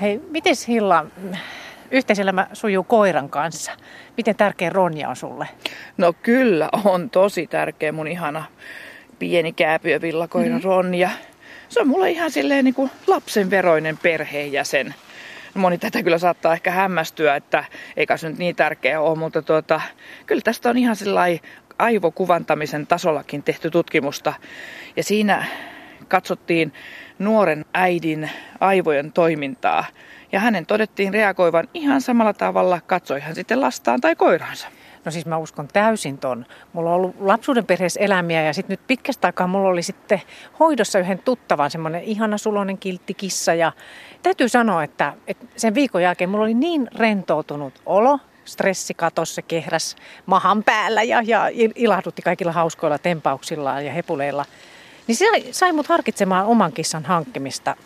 Hei, miten Hilla yhteiselämä sujuu koiran kanssa? Miten tärkeä Ronja on sulle? No kyllä on tosi tärkeä mun ihana pieni kääpiö villakoira mm-hmm. Ronja. Se on mulle ihan silleen niin kuin lapsenveroinen perheenjäsen. Moni tätä kyllä saattaa ehkä hämmästyä, että eikä se nyt niin tärkeä ole, mutta tuota, kyllä tästä on ihan sellainen aivokuvantamisen tasollakin tehty tutkimusta. Ja siinä katsottiin nuoren äidin aivojen toimintaa. Ja hänen todettiin reagoivan ihan samalla tavalla, katsoi hän sitten lastaan tai koiraansa. No siis mä uskon täysin ton. Mulla on ollut lapsuuden perheessä elämiä ja sitten nyt pitkästä aikaa mulla oli sitten hoidossa yhden tuttavan semmoinen ihana sulonen kiltti kissa. Ja täytyy sanoa, että, että sen viikon jälkeen mulla oli niin rentoutunut olo, stressi katosi, se kehräs mahan päällä ja, ja ilahdutti kaikilla hauskoilla tempauksillaan ja hepuleilla. Niin se sai mut harkitsemaan oman kissan hankkimista.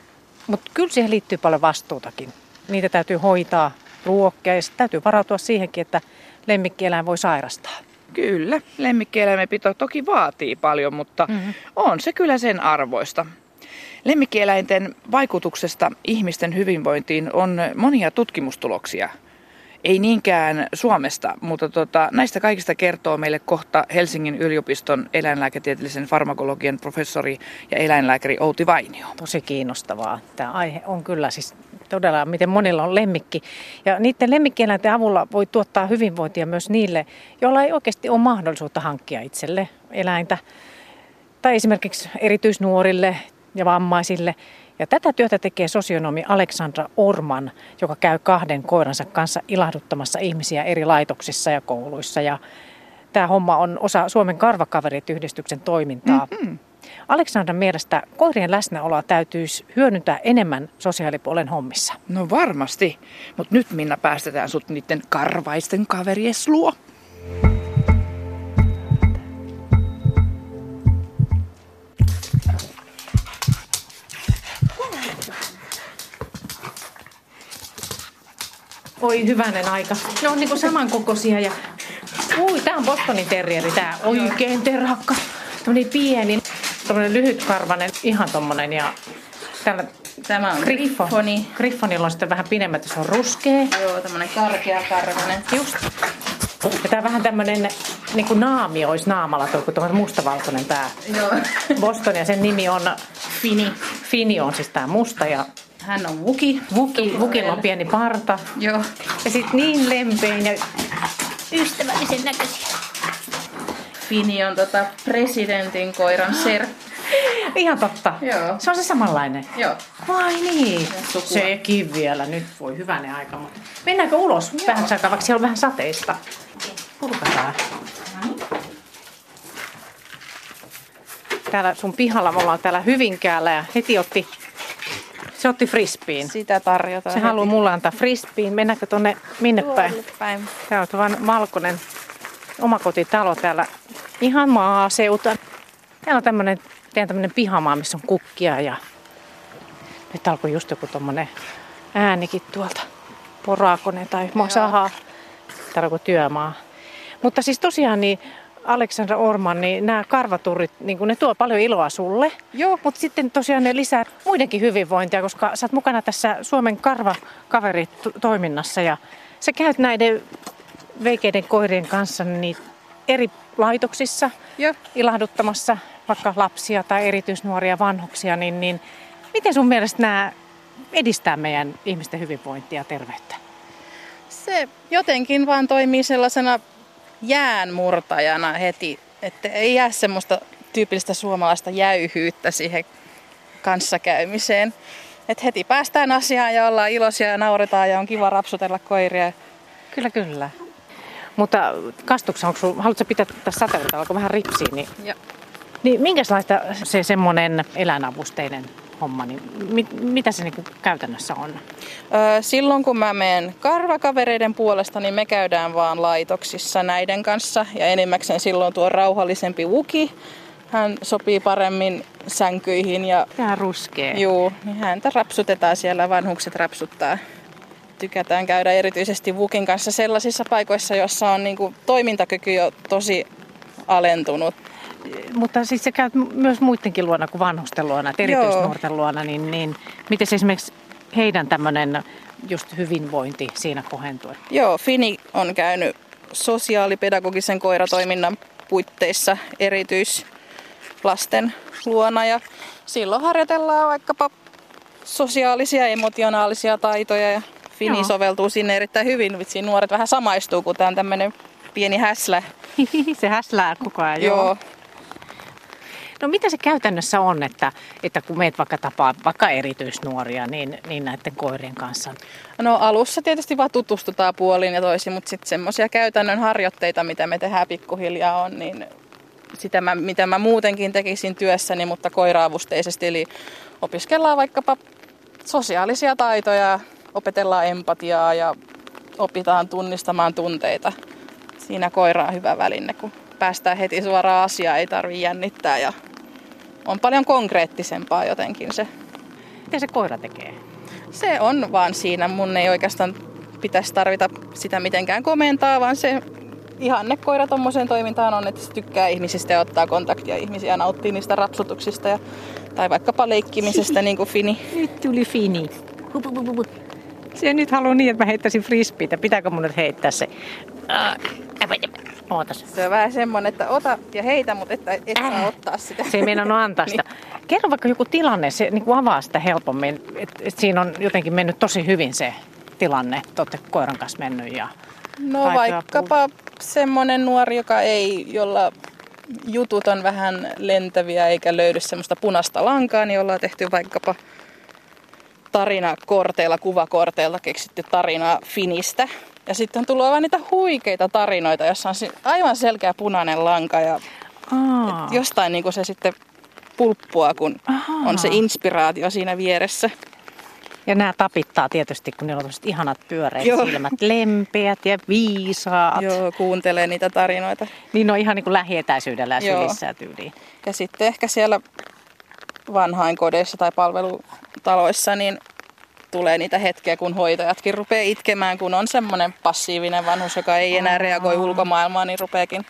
Mutta kyllä siihen liittyy paljon vastuutakin. Niitä täytyy hoitaa, ruokkia ja täytyy varautua siihenkin, että lemmikkieläin voi sairastaa. Kyllä, lemmikkieläimenpito toki vaatii paljon, mutta mm-hmm. on se kyllä sen arvoista. Lemmikkieläinten vaikutuksesta ihmisten hyvinvointiin on monia tutkimustuloksia – ei niinkään Suomesta, mutta tota, näistä kaikista kertoo meille kohta Helsingin yliopiston eläinlääketieteellisen farmakologian professori ja eläinlääkäri Outi Vainio. Tosi kiinnostavaa. Tämä aihe on kyllä siis todella, miten monilla on lemmikki. Ja niiden lemmikkieläinten avulla voi tuottaa hyvinvointia myös niille, joilla ei oikeasti ole mahdollisuutta hankkia itselle eläintä. Tai esimerkiksi erityisnuorille ja vammaisille. Ja tätä työtä tekee sosionomi Aleksandra Orman, joka käy kahden koiransa kanssa ilahduttamassa ihmisiä eri laitoksissa ja kouluissa. Ja tämä homma on osa Suomen karvakaverit-yhdistyksen toimintaa. Mm-hmm. Aleksandran mielestä koirien läsnäoloa täytyisi hyödyntää enemmän sosiaalipuolen hommissa. No varmasti, mutta nyt Minna päästetään sut niiden karvaisten kaveries luo. Oi hyvänen aika. Ne on niinku samankokoisia ja... Ui, tää on Bostonin terrieri, tää oikein terhakka. Tämmönen pieni, tämmönen lyhytkarvanen, ihan tommonen ja täällä Tämä on Griffoni. Griffonilla on sitten vähän pidemmät, se on ruskea. Joo, tämmönen karkeakarvanen. Just. Ja tää vähän tämmönen niin kuin naami olisi naamalla, tuo kun mustavalkoinen tää Joo. Boston ja sen nimi on Fini. Fini on siis tää musta ja hän on Vuki. Vuki Vukilla on pieni parta. Joo. Ja sitten niin lempein ja ystävällisen näköisiä. Fini on tota presidentin koiran ser. Ihan totta. Joo. Se on se samanlainen. Joo. Vai niin. Sekin vielä. Nyt voi hyvänä aika. Mutta mennäänkö ulos Joo. vähän aikaa, vaikka siellä on vähän sateista? Purkataan. Täällä sun pihalla me ollaan täällä Hyvinkäällä ja heti otti se otti frisbeen. Sitä tarjotaan. Se haluaa mulle antaa frisbeen. Mennäänkö tonne minne päin? päin? Tää on vaan valkoinen omakotitalo täällä. Ihan maaseuta. Täällä on tämmönen, teen tämmönen pihamaa, missä on kukkia ja nyt alkoi just joku tommonen äänikin tuolta. Porakone tai sahaa. Täällä on työmaa. Mutta siis tosiaan niin Aleksandra Orman, niin nämä karvaturit, niin ne tuo paljon iloa sulle. Joo. Mutta sitten tosiaan ne lisää muidenkin hyvinvointia, koska sä oot mukana tässä Suomen karvakaverit-toiminnassa ja sä käyt näiden veikeiden koirien kanssa niin eri laitoksissa Joo. ilahduttamassa vaikka lapsia tai erityisnuoria vanhuksia, niin, niin miten sun mielestä nämä edistää meidän ihmisten hyvinvointia ja terveyttä? Se jotenkin vaan toimii sellaisena jäänmurtajana heti, että ei jää semmoista tyypillistä suomalaista jäyhyyttä siihen kanssakäymiseen. Et heti päästään asiaan ja ollaan iloisia ja nauretaan ja on kiva rapsutella koiria. Kyllä, kyllä. Mutta kastuksen, onko sulla, haluatko pitää tässä satelliitilla, onko vähän ripsiä? Niin, Joo. niin minkälaista se semmoinen eläinavusteinen homma, niin mit, mitä se niin käytännössä on? Silloin kun mä menen karvakavereiden puolesta, niin me käydään vaan laitoksissa näiden kanssa. Ja enimmäkseen silloin tuo rauhallisempi Wuki, hän sopii paremmin sänkyihin. Ja, Tää ruskee. Juu, niin häntä rapsutetaan siellä, vanhukset rapsuttaa. Tykätään käydä erityisesti Wukin kanssa sellaisissa paikoissa, joissa on niin kuin, toimintakyky jo tosi alentunut mutta siis sä käyt myös muidenkin luona kuin vanhusten luona, erityisnuorten luona, niin, niin miten esimerkiksi heidän tämmöinen just hyvinvointi siinä kohentuu? Joo, Fini on käynyt sosiaalipedagogisen koiratoiminnan puitteissa erityislasten luona ja silloin harjoitellaan vaikkapa sosiaalisia emotionaalisia taitoja ja Fini Joo. soveltuu sinne erittäin hyvin. Vitsi, nuoret vähän samaistuu, kun tämä on tämmöinen pieni häslä. se häslää koko ajan, joo. joo. No mitä se käytännössä on, että, että kun meet vaikka tapaa vaikka erityisnuoria, niin, niin näiden koirien kanssa? No alussa tietysti vaan tutustutaan puoliin ja toisin, mutta sitten semmoisia käytännön harjoitteita, mitä me tehdään pikkuhiljaa on, niin sitä mä, mitä mä muutenkin tekisin työssäni, mutta koiraavusteisesti. Eli opiskellaan vaikkapa sosiaalisia taitoja, opetellaan empatiaa ja opitaan tunnistamaan tunteita. Siinä koira on hyvä väline, kun päästään heti suoraan asiaan, ei tarvi jännittää ja on paljon konkreettisempaa jotenkin se. Mitä se koira tekee? Se on vaan siinä. Mun ei oikeastaan pitäisi tarvita sitä mitenkään komentaa, vaan se ihanne koira tuommoiseen toimintaan on, että se tykkää ihmisistä ja ottaa kontaktia ihmisiä ja nauttii niistä rapsutuksista ja, tai vaikkapa leikkimisestä niin kuin Fini. Nyt tuli Fini. Se nyt haluaa niin, että mä heittäisin frisbeitä. Pitääkö mun nyt heittää se? Ootas. Se on vähän semmonen, että ota ja heitä, mutta että et saa äh. ottaa sitä. Se ei meinannut antaa sitä. niin. Kerro vaikka joku tilanne, se niin kuin avaa sitä helpommin. Että et siinä on jotenkin mennyt tosi hyvin se tilanne, että olette koiran kanssa mennyt. Ja no vaikkapa semmoinen nuori, joka ei, jolla jutut on vähän lentäviä eikä löydy semmoista punaista lankaa, niin ollaan tehty vaikkapa tarinakorteilla, kuvakorteilla keksitty tarinaa Finistä. Ja sitten on tullut aivan niitä huikeita tarinoita, jossa on aivan selkeä punainen lanka ja jostain niin kuin se sitten pulppua, kun Aha. on se inspiraatio siinä vieressä. Ja nämä tapittaa tietysti, kun niillä on ihanat pyöreät Joo. silmät, lempeät ja viisaat. Joo, kuuntelee niitä tarinoita. Niin on ihan niin kuin lähietäisyydellä ja tyyliin. Ja sitten ehkä siellä vanhainkodeissa tai palvelutaloissa, niin tulee niitä hetkiä, kun hoitajatkin rupeaa itkemään, kun on semmoinen passiivinen vanhus, joka ei enää reagoi ulkomaailmaan, niin rupeakin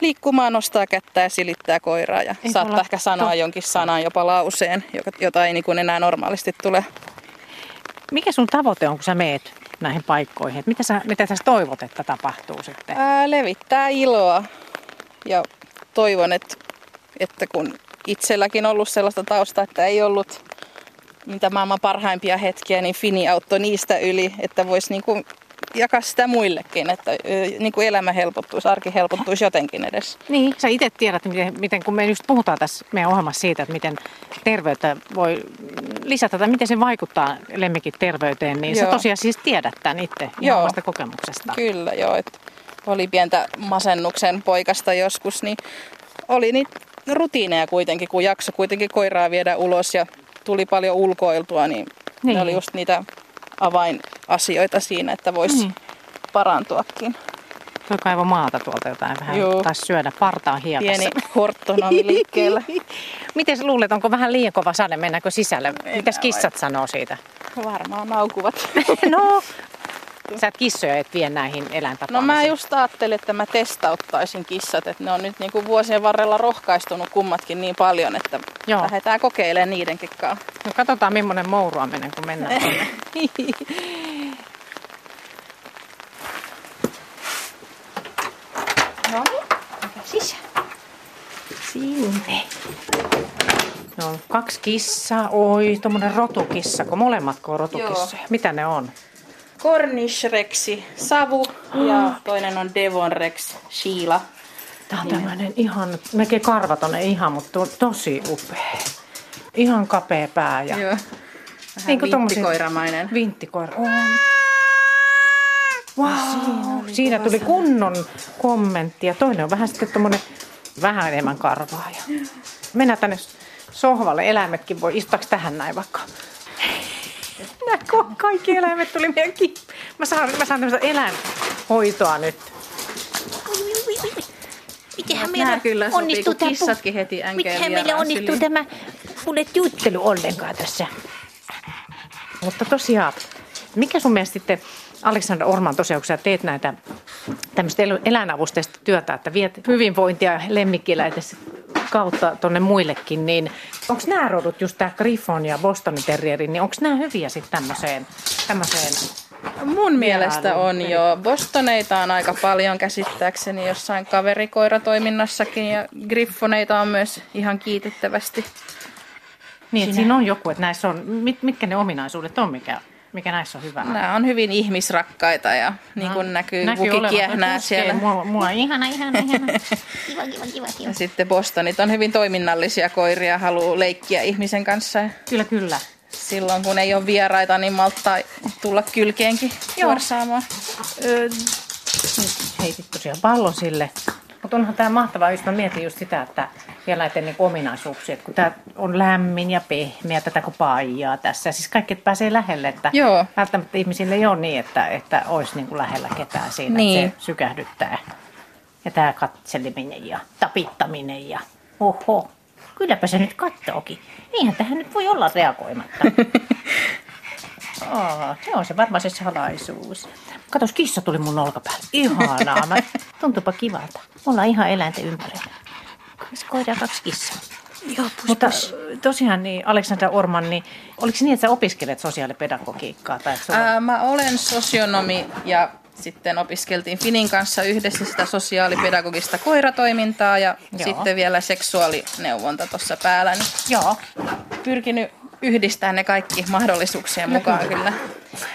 liikkumaan, nostaa kättä ja silittää koiraa ja ei saattaa ehkä sanoa to... jonkin sanan, jopa lauseen, jota ei niin enää normaalisti tule. Mikä sun tavoite on, kun sä meet näihin paikkoihin? Mitä sä, mitä sä toivot, että tapahtuu sitten? Ää, levittää iloa ja toivon, että, että kun itselläkin ollut sellaista tausta, että ei ollut mitä maailman parhaimpia hetkiä, niin Fini auttoi niistä yli, että voisi niin kuin jakaa sitä muillekin, että niin kuin elämä helpottuisi, arki helpottuisi jotenkin edes. Niin, sä itse tiedät, miten, miten, kun me just puhutaan tässä meidän ohjelmassa siitä, että miten terveyttä voi lisätä tai miten se vaikuttaa lemmikin terveyteen, niin joo. sä tosiaan siis tiedät tämän itse joo. omasta kokemuksesta. Kyllä, joo. Että oli pientä masennuksen poikasta joskus, niin oli niitä rutiineja kuitenkin, kun jakso kuitenkin koiraa viedä ulos ja tuli paljon ulkoiltua, niin, niin. ne oli just niitä avainasioita siinä, että voisi niin. parantuakin. Tuo kaivo maata tuolta jotain vähän, Joo. taisi syödä partaa hiekassa. Pieni horttonomi liikkeellä. Miten luulet, onko vähän liian kova sade, mennäänkö sisälle? Mitäs kissat vai? sanoo siitä? Varmaan naukuvat. no, Sä et kissoja et vie näihin eläintapaamisiin? No mä just ajattelin, että mä testauttaisin kissat, että ne on nyt niin kuin vuosien varrella rohkaistunut kummatkin niin paljon, että Joo. lähdetään kokeilemaan niidenkin kanssa. No katsotaan millainen mourua menen, kun mennään No sisään. Sinne. No, kaksi kissaa. Oi, tuommoinen rotukissa, kun molemmat on rotukissoja. Joo. Mitä ne on? Cornish Rexi Savu ja toinen on Devon Rex Sheila. Tämä on tämmöinen ihan, melkein karvaton, ei ihan, mutta to, tosi upea. Ihan kapea pää. Ja, Joo. Vähän niin kuin vinttikoiramainen. Vinttikoira. On. Wow. siinä, siinä tuli kunnon kommentti ja toinen on vähän sitten tommonen vähän enemmän karvaa. Ja mennään tänne sohvalle, eläimetkin voi, istutaanko tähän näin vaikka? Nämä kaikki eläimet tuli meidän ki- Mä saan, mä saan tämmöistä eläinhoitoa nyt. Mitenhän meillä kyllä onnistuu tämä kissatkin heti Mitenhän meillä onnistuu syliin. tämä mun et juttelu ollenkaan tässä. Mutta tosiaan, mikä sun mielestä sitten, Aleksander Orman tosiaan, kun sä teet näitä tämmöistä eläinavusteista työtä, että viet hyvinvointia lemmikkiläitessä kautta tonne muillekin, niin onko nämä rodut, just tämä Griffon ja Bostonin Terrieri, niin onko nämä hyviä sitten tämmöiseen, tämmöiseen Mun mielestä on jo. Bostoneita on aika paljon käsittääkseni jossain kaverikoiratoiminnassakin ja griffoneita on myös ihan kiitettävästi. Niin, että siinä on joku, että näissä on, mit, mitkä ne ominaisuudet on, mikä, mikä näissä on hyvä. Nämä on hyvin ihmisrakkaita ja niin kuin no, näkyy, näkyy Vuki kiehnää siellä. Mua, mua ihana, ihana, ihana. Kiva, kiva, kiva, kiva. Ja sitten Bostonit on hyvin toiminnallisia koiria, haluaa leikkiä ihmisen kanssa. Kyllä, kyllä. Silloin kun ei ole vieraita, niin malttaa tulla kylkeenkin kuorsaamaan. Öö, heitit tosiaan pallon sille. Mutta onhan tämä mahtavaa, jos mä mietin just sitä, että vielä näiden niin ominaisuuksia, että kun tämä on lämmin ja pehmeä, tätä kuin paijaa tässä. Siis kaikki että pääsee lähelle, että Joo. välttämättä ihmisille ei ole niin, että, että olisi niin kuin lähellä ketään siinä, niin. että se sykähdyttää. Ja tämä katseliminen ja tapittaminen ja oho, kylläpä se nyt kattookin. Niinhän tähän nyt voi olla reagoimatta. Oh, se on se varmaan se salaisuus. Katos, kissa tuli mun olkapäälle. Ihanaa. Mä, tuntuupa kivalta. Mulla on ihan eläinten ympärillä. Kaksi koiraa, kaksi kissaa. Joo, pus, Mutta pus. tosiaan, niin Aleksandra Orman, niin oliko niin, että sä opiskelet sosiaalipedagogiikkaa? Tai sulla... Ää, mä olen sosionomi ja sitten opiskeltiin Finin kanssa yhdessä sitä sosiaalipedagogista koiratoimintaa ja Joo. sitten vielä seksuaalineuvonta tuossa päällä. Niin Joo. Pyrkinyt yhdistää ne kaikki mahdollisuuksien mukaan kyllä.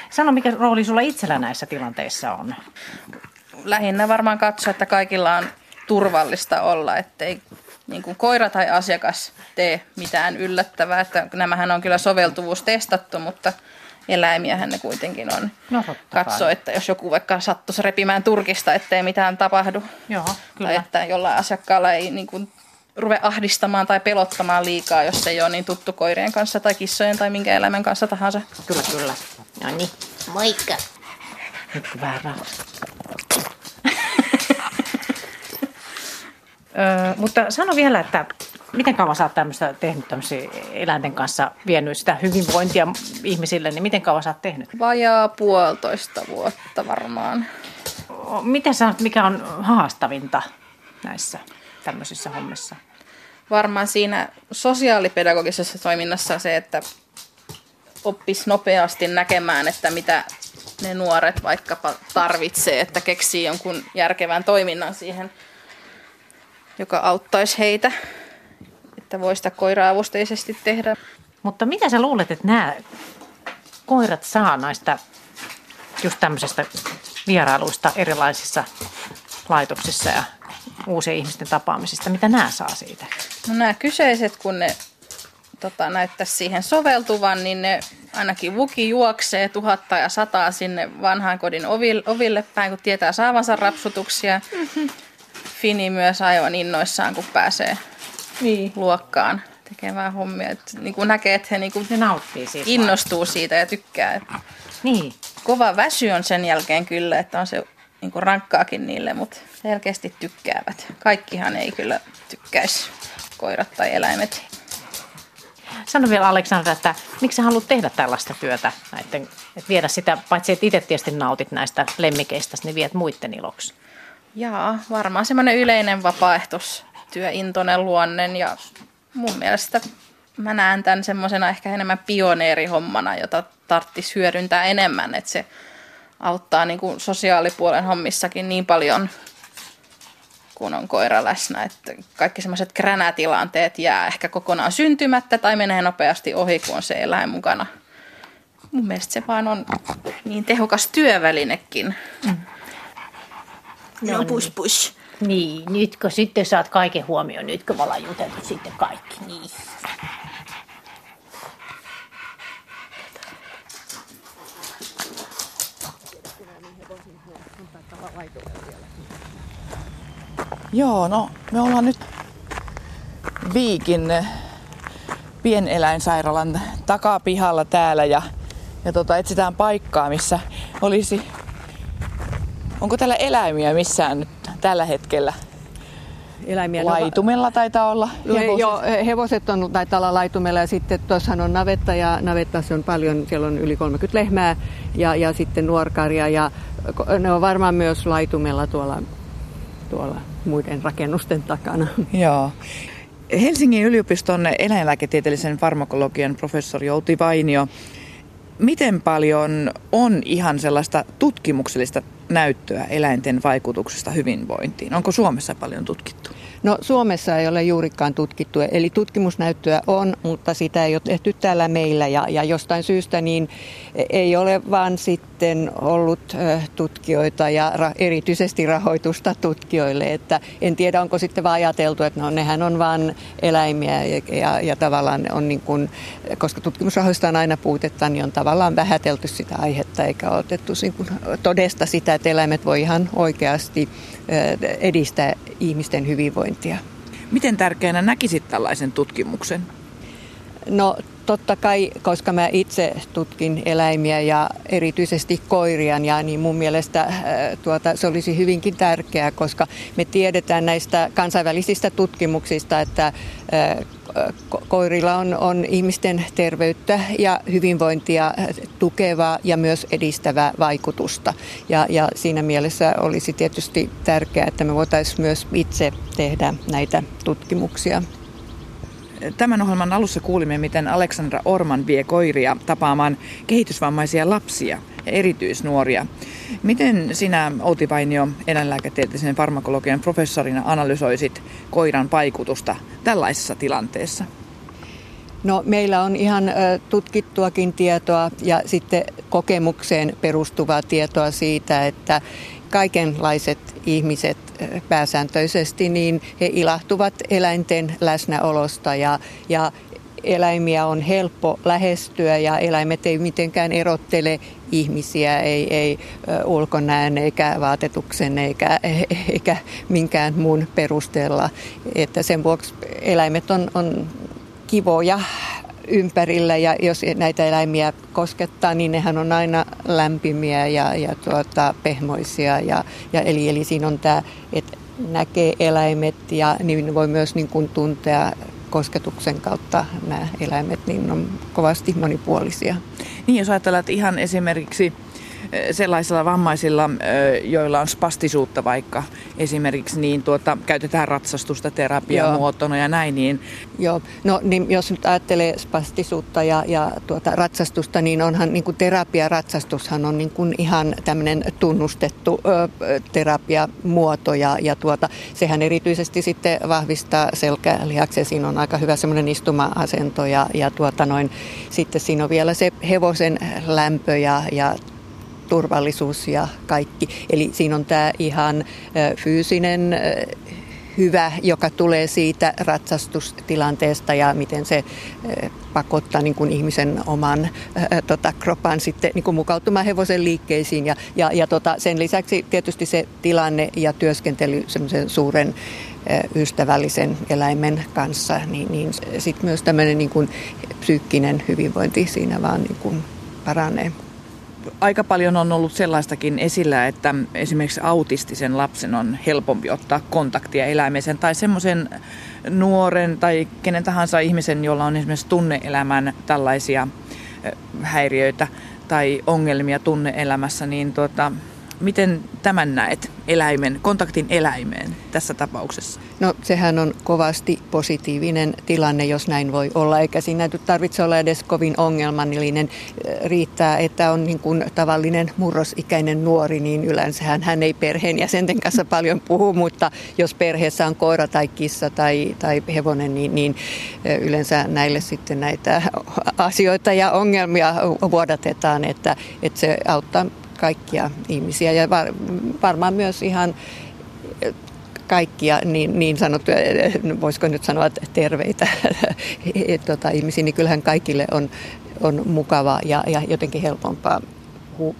Sano, mikä rooli sulla itsellä näissä tilanteissa on? Lähinnä varmaan katsoa, että kaikilla on turvallista olla, ettei niin kuin koira tai asiakas tee mitään yllättävää. Että nämähän on kyllä soveltuvuus testattu, mutta eläimiähän ne kuitenkin on. No, Katso, että jos joku vaikka sattuisi repimään turkista, ettei mitään tapahdu. Joo, kyllä. Tai että jollain asiakkaalla ei niin kuin, ruve ahdistamaan tai pelottamaan liikaa, jos ei ole niin tuttu koirien kanssa tai kissojen tai minkä eläimen kanssa tahansa. Kyllä, kyllä. No niin, moikka. Nyt vähän Öö, mutta sano vielä, että miten kauan sä oot tämmöistä tehnyt tämmöisiä eläinten kanssa, vienyt sitä hyvinvointia ihmisille, niin miten kauan sä oot tehnyt? Vajaa puolitoista vuotta varmaan. Miten sä, mikä on haastavinta näissä tämmöisissä hommissa? Varmaan siinä sosiaalipedagogisessa toiminnassa se, että oppisi nopeasti näkemään, että mitä ne nuoret vaikkapa tarvitsee, että keksii jonkun järkevän toiminnan siihen – joka auttaisi heitä, että voi sitä koira-avusteisesti tehdä. Mutta mitä sä luulet, että nämä koirat saa näistä just tämmöisestä vierailuista erilaisissa laitoksissa ja uusien ihmisten tapaamisista? Mitä nämä saa siitä? No nämä kyseiset, kun ne tota, näyttäisi siihen soveltuvan, niin ne ainakin vuki juoksee tuhatta ja sataa sinne vanhaan kodin oville päin, kun tietää saavansa rapsutuksia. Mm-hmm. Fini myös aivan innoissaan, kun pääsee niin. luokkaan tekemään hommia. Et niin kuin näkee, että he niin kuin ne nauttii siitä innostuu siitä ja tykkää. Niin. Kova väsy on sen jälkeen kyllä, että on se niin kuin rankkaakin niille, mutta selkeästi tykkäävät. Kaikkihan ei kyllä tykkäisi, koirat tai eläimet. Sano vielä Aleksandra, että miksi sä haluat tehdä tällaista työtä, näiden, että viedä sitä, paitsi että itse tietysti nautit näistä lemmikeistä, niin viet muiden iloksi? Jaa, varmaan semmoinen yleinen vapaaehtoistyö, intonen luonnen ja mun mielestä mä näen tämän semmoisena ehkä enemmän pioneerihommana, jota tarttisi hyödyntää enemmän, että se auttaa niin kuin sosiaalipuolen hommissakin niin paljon, kun on koira läsnä, että kaikki semmoiset kränätilanteet jää ehkä kokonaan syntymättä tai menee nopeasti ohi, kun on se eläin mukana. Mun mielestä se vaan on niin tehokas työvälinekin. Mm. No, no pus pus. Niin, nytkö sitten saat kaiken huomioon, nytkö me ollaan juteltu sitten kaikki. Niin. Joo, no me ollaan nyt Viikin pieneläinsairaalan takapihalla täällä ja, ja tota, etsitään paikkaa, missä olisi Onko täällä eläimiä missään nyt tällä hetkellä? Eläimiä Laitumella taitaa olla hevoset. Joo, hevoset on, taitaa olla laitumella ja sitten tuossahan on navetta ja navettassa on paljon, siellä on yli 30 lehmää ja, ja sitten nuorkaria ja ne on varmaan myös laitumella tuolla, tuolla muiden rakennusten takana. Joo. Helsingin yliopiston eläinlääketieteellisen farmakologian professori Outi Vainio, miten paljon on ihan sellaista tutkimuksellista näyttöä eläinten vaikutuksesta hyvinvointiin? Onko Suomessa paljon tutkittu? No Suomessa ei ole juurikaan tutkittu, eli tutkimusnäyttöä on, mutta sitä ei ole tehty täällä meillä. Ja, ja jostain syystä niin ei ole vaan sitten ollut tutkijoita ja ra, erityisesti rahoitusta tutkijoille, että en tiedä onko sitten vaan ajateltu, että no nehän on vaan eläimiä ja, ja, ja tavallaan on niin kuin, koska tutkimusrahoista on aina puutetta, niin on tavallaan vähätelty sitä aihetta eikä otettu niin kuin todesta sitä, että eläimet voi ihan oikeasti edistää ihmisten hyvinvointia. Miten tärkeänä näkisit tällaisen tutkimuksen? No totta kai, koska mä itse tutkin eläimiä ja erityisesti koiria, ja niin mun mielestä tuota, se olisi hyvinkin tärkeää, koska me tiedetään näistä kansainvälisistä tutkimuksista, että koirilla on, on ihmisten terveyttä ja hyvinvointia tukevaa ja myös edistävää vaikutusta. Ja, ja siinä mielessä olisi tietysti tärkeää, että me voitaisiin myös itse tehdä näitä tutkimuksia. Tämän ohjelman alussa kuulimme, miten Aleksandra Orman vie koiria tapaamaan kehitysvammaisia lapsia ja erityisnuoria. Miten sinä, Outi Vainio, eläinlääketieteellisen farmakologian professorina analysoisit koiran vaikutusta tällaisessa tilanteessa? No, meillä on ihan tutkittuakin tietoa ja sitten kokemukseen perustuvaa tietoa siitä, että kaikenlaiset ihmiset pääsääntöisesti, niin he ilahtuvat eläinten läsnäolosta ja, ja eläimiä on helppo lähestyä ja eläimet ei mitenkään erottele ihmisiä, ei, ei ulkonäön eikä vaatetuksen eikä, eikä minkään muun perusteella. Että sen vuoksi eläimet on, on kivoja ympärillä ja jos näitä eläimiä koskettaa, niin nehän on aina lämpimiä ja, ja tuota, pehmoisia. Ja, ja eli, eli siinä on tämä, että näkee eläimet ja niin voi myös niin kuin tuntea kosketuksen kautta nämä eläimet, niin on kovasti monipuolisia. Niin, jos ajatellaan, että ihan esimerkiksi sellaisilla vammaisilla, joilla on spastisuutta vaikka esimerkiksi, niin tuota, käytetään ratsastusta terapiamuotona ja näin. Niin... Joo, no niin jos nyt ajattelee spastisuutta ja, ja tuota, ratsastusta, niin onhan niin kuin terapiaratsastushan on niin kuin ihan tämmöinen tunnustettu ö, terapiamuoto ja, ja tuota, sehän erityisesti sitten vahvistaa selkälihaksen. Siinä on aika hyvä semmoinen istuma-asento ja, ja tuota noin, sitten siinä on vielä se hevosen lämpö ja, ja turvallisuus ja kaikki. Eli siinä on tämä ihan fyysinen hyvä, joka tulee siitä ratsastustilanteesta ja miten se pakottaa niin kuin ihmisen oman tota, kropan sitten niin kuin mukautumaan hevosen liikkeisiin. Ja, ja, ja tota, sen lisäksi tietysti se tilanne ja työskentely semmoisen suuren ystävällisen eläimen kanssa, niin, niin sitten myös tämmöinen niin kuin psyykkinen hyvinvointi siinä vaan niin kuin paranee aika paljon on ollut sellaistakin esillä, että esimerkiksi autistisen lapsen on helpompi ottaa kontaktia eläimeen tai semmoisen nuoren tai kenen tahansa ihmisen, jolla on esimerkiksi tunneelämän tällaisia häiriöitä tai ongelmia tunneelämässä, niin tuota, Miten tämän näet eläimen, kontaktin eläimeen tässä tapauksessa? No sehän on kovasti positiivinen tilanne, jos näin voi olla, eikä siinä tarvitse olla edes kovin ongelmallinen. Riittää, että on niin kuin tavallinen murrosikäinen nuori, niin yleensä hän ei perheenjäsenten kanssa paljon puhu, mutta jos perheessä on koira tai kissa tai, tai hevonen, niin, niin yleensä näille sitten näitä asioita ja ongelmia vuodatetaan, että, että se auttaa kaikkia ihmisiä ja var, varmaan myös ihan kaikkia niin, niin sanottuja, voisiko nyt sanoa terveitä tota, ihmisiä, niin kyllähän kaikille on, on mukava ja, ja jotenkin helpompaa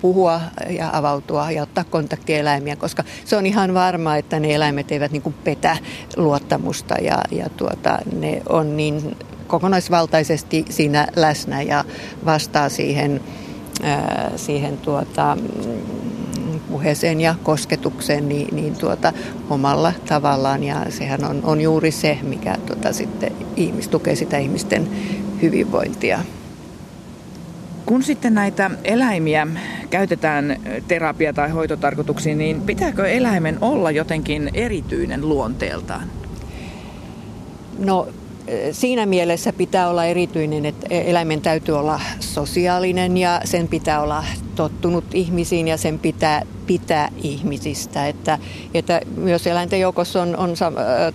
puhua ja avautua ja ottaa kontaktia eläimiä, koska se on ihan varma, että ne eläimet eivät niin kuin petä luottamusta ja, ja tuota, ne on niin kokonaisvaltaisesti siinä läsnä ja vastaa siihen siihen tuota, puheeseen ja kosketukseen niin, niin tuota, omalla tavallaan. Ja sehän on, on juuri se, mikä tuota, sitten ihmis, tukee sitä ihmisten hyvinvointia. Kun sitten näitä eläimiä käytetään terapia- tai hoitotarkoituksiin, niin pitääkö eläimen olla jotenkin erityinen luonteeltaan? No siinä mielessä pitää olla erityinen, että eläimen täytyy olla sosiaalinen ja sen pitää olla tottunut ihmisiin ja sen pitää pitää ihmisistä. Että, että myös eläinten joukossa on, on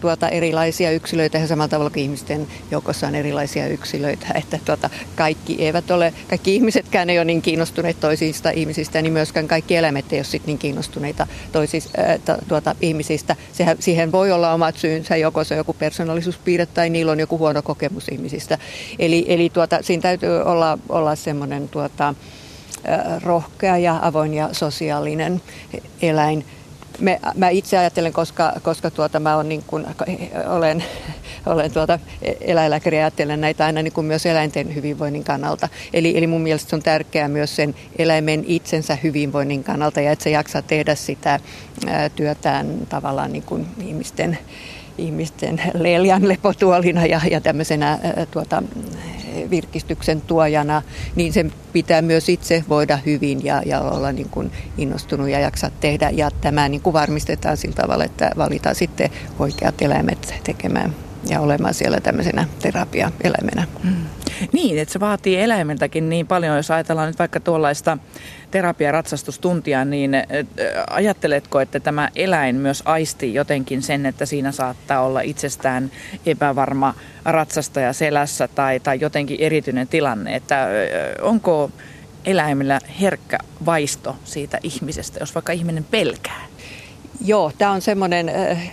tuota, erilaisia yksilöitä ja samalla tavalla kuin ihmisten joukossa on erilaisia yksilöitä. Että tuota, kaikki eivät ole, kaikki ihmisetkään ei ole niin kiinnostuneita toisista ihmisistä, niin myöskään kaikki eläimet ei ole sit niin kiinnostuneita toisista, tuota, ihmisistä. Sehän, siihen voi olla omat syynsä, joko se on joku persoonallisuuspiirre tai niillä on joku huono kokemus ihmisistä. Eli, eli tuota, siinä täytyy olla, olla semmoinen tuota, rohkea ja avoin ja sosiaalinen eläin. Me, mä itse ajattelen, koska, koska tuota, mä on niin kuin, olen, olen tuota eläinlääkäri ja ajattelen näitä aina niin kuin myös eläinten hyvinvoinnin kannalta. Eli, eli mun mielestä se on tärkeää myös sen eläimen itsensä hyvinvoinnin kannalta ja että se jaksaa tehdä sitä ää, työtään tavallaan niin kuin ihmisten ihmisten leljan lepotuolina ja, ja tämmöisenä tuota, virkistyksen tuojana, niin sen pitää myös itse voida hyvin ja, ja olla niin kuin innostunut ja jaksaa tehdä. Ja tämä niin kuin varmistetaan sillä tavalla, että valitaan sitten oikeat eläimet tekemään ja olemaan siellä tämmöisenä terapiaeläimenä. Mm. Niin, että se vaatii eläimeltäkin niin paljon, jos ajatellaan nyt vaikka tuollaista terapiaratsastustuntia, niin ajatteletko, että tämä eläin myös aistii jotenkin sen, että siinä saattaa olla itsestään epävarma ratsastaja selässä tai, tai jotenkin erityinen tilanne, että onko eläimellä herkkä vaisto siitä ihmisestä, jos vaikka ihminen pelkää? Joo, tämä on semmoinen äh,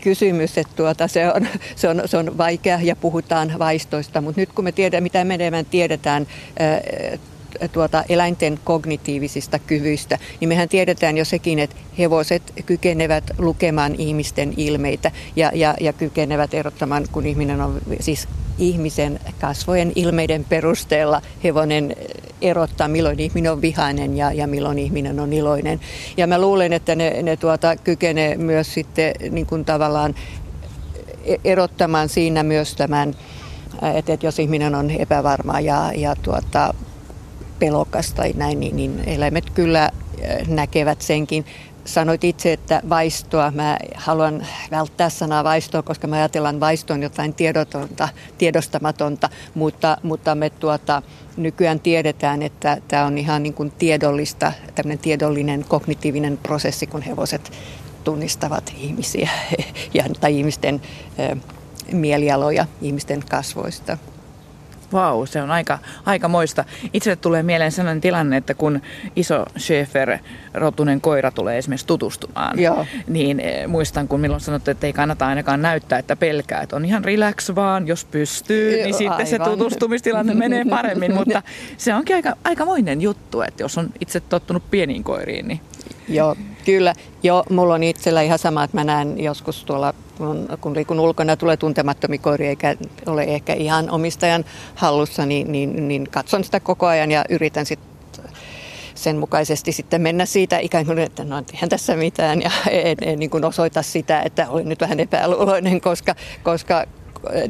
kysymys, että tuota, se, on, se, on, se on vaikea ja puhutaan vaistoista, mutta nyt kun me tiedämme, mitä me enemmän tiedetään äh, tuota, eläinten kognitiivisista kyvyistä, niin mehän tiedetään jo sekin, että hevoset kykenevät lukemaan ihmisten ilmeitä ja, ja, ja kykenevät erottamaan, kun ihminen on siis ihmisen kasvojen ilmeiden perusteella hevonen erottaa, milloin ihminen on vihainen ja, ja milloin ihminen on iloinen. Ja mä luulen, että ne, ne tuota, kykenee myös sitten niin kuin tavallaan e-, erottamaan siinä myös tämän, että, että jos ihminen on epävarma ja, ja tuota, pelokas tai näin, niin, niin eläimet kyllä näkevät senkin sanoit itse, että vaistoa, mä haluan välttää sanaa vaistoa, koska mä ajatellaan vaistoon jotain tiedotonta, tiedostamatonta, mutta, mutta me tuota, nykyään tiedetään, että tämä on ihan niin kuin tiedollista, tämmöinen tiedollinen kognitiivinen prosessi, kun hevoset tunnistavat ihmisiä ja, tai ihmisten mielialoja ihmisten kasvoista. Vau, se on aika, aika moista. Itselle tulee mieleen sellainen tilanne, että kun iso Schäfer rotunen koira tulee esimerkiksi tutustumaan, Joo. niin eh, muistan, kun milloin sanottu, että ei kannata ainakaan näyttää, että pelkää, että on ihan relax vaan, jos pystyy, Joo, niin sitten aivan. se tutustumistilanne menee paremmin, mutta se onkin aika, aikamoinen juttu, että jos on itse tottunut pieniin koiriin, niin Joo, kyllä. Joo, mulla on itsellä ihan sama, että mä näen joskus tuolla, kun, kun liikun ulkona tulee tuntemattomia koiria, eikä ole ehkä ihan omistajan hallussa, niin, niin, niin katson sitä koko ajan ja yritän sitten sen mukaisesti sitten mennä siitä ikään kuin, että no eihän tässä mitään ja en, en niin kuin osoita sitä, että olin nyt vähän epäluuloinen, koska, koska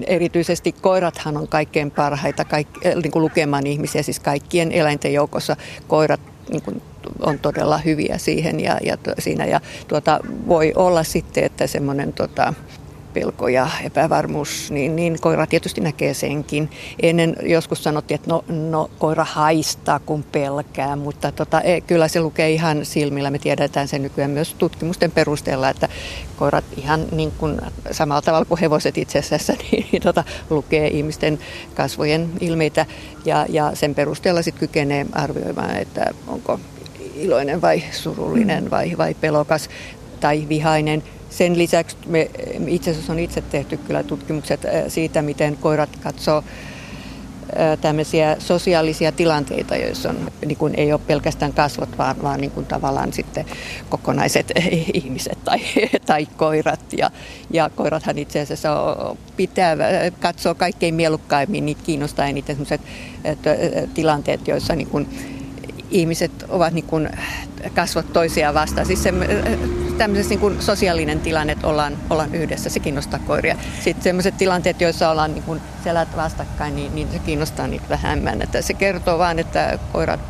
erityisesti koirathan on kaikkein parhaita kaik, niin kuin lukemaan ihmisiä, siis kaikkien eläinten joukossa koirat niin kuin on todella hyviä siihen ja, ja siinä. Ja tuota, voi olla sitten, että semmoinen tota, pelko ja epävarmuus, niin, niin koira tietysti näkee senkin. Ennen joskus sanottiin, että no, no koira haistaa kun pelkää, mutta tota, e, kyllä se lukee ihan silmillä. Me tiedetään sen nykyään myös tutkimusten perusteella, että koirat ihan niin kuin samalla tavalla kuin hevoset itse asiassa niin tota, lukee ihmisten kasvojen ilmeitä ja, ja sen perusteella sitten kykenee arvioimaan, että onko iloinen vai surullinen vai, vai pelokas tai vihainen. Sen lisäksi me itse asiassa on itse tehty kyllä tutkimukset äh, siitä, miten koirat katsoo äh, tämmöisiä sosiaalisia tilanteita, joissa on, niin kuin ei ole pelkästään kasvot, vaan, vaan niin kuin tavallaan sitten kokonaiset ihmiset tai, tai koirat. Ja, ja koirathan itse asiassa pitää katsoa kaikkein mielukkaimmin, niitä kiinnostaa eniten sellaiset äh, tilanteet, joissa niin kuin ihmiset ovat niin kuin kasvot toisiaan vastaan. Siis se, tämmöisessä niin kuin sosiaalinen tilanne, että ollaan, ollaan yhdessä, se kiinnostaa koiria. Sitten sellaiset tilanteet, joissa ollaan niin kuin selät vastakkain, niin, niin se kiinnostaa niitä vähemmän. Että se kertoo vain, että koirat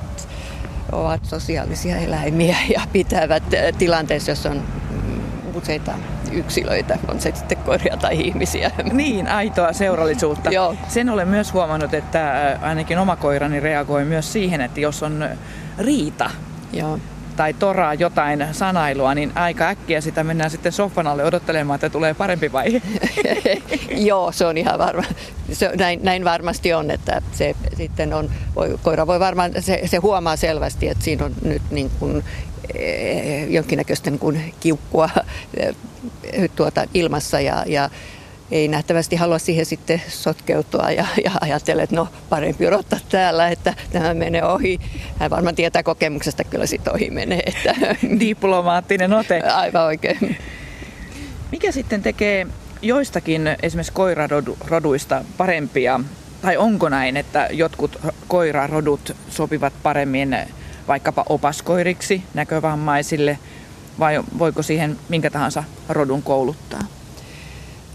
ovat sosiaalisia eläimiä ja pitävät tilanteessa, jossa on useita yksilöitä, on se sitten koiria tai ihmisiä. Niin, aitoa seurallisuutta. Joo. Sen olen myös huomannut, että ainakin oma koirani reagoi myös siihen, että jos on riita, Joo tai toraa jotain sanailua, niin aika äkkiä sitä mennään sitten soffan alle odottelemaan, että tulee parempi vaihe. Joo, se on ihan varma. Se, näin, näin, varmasti on, että se sitten on, voi, koira voi varmaan, se, se huomaa selvästi, että siinä on nyt niin kuin, jonkinnäköistä niin kuin kiukkua eh, tuota, ilmassa ja, ja ei nähtävästi halua siihen sitten sotkeutua ja, ja ajatella, että no parempi odottaa täällä, että tämä menee ohi. Hän varmaan tietää kokemuksesta, kyllä sitten ohi menee. Että... Diplomaattinen ote. Aivan oikein. Mikä sitten tekee joistakin esimerkiksi koiraroduista parempia, tai onko näin, että jotkut koirarodut sopivat paremmin vaikkapa opaskoiriksi näkövammaisille, vai voiko siihen minkä tahansa rodun kouluttaa?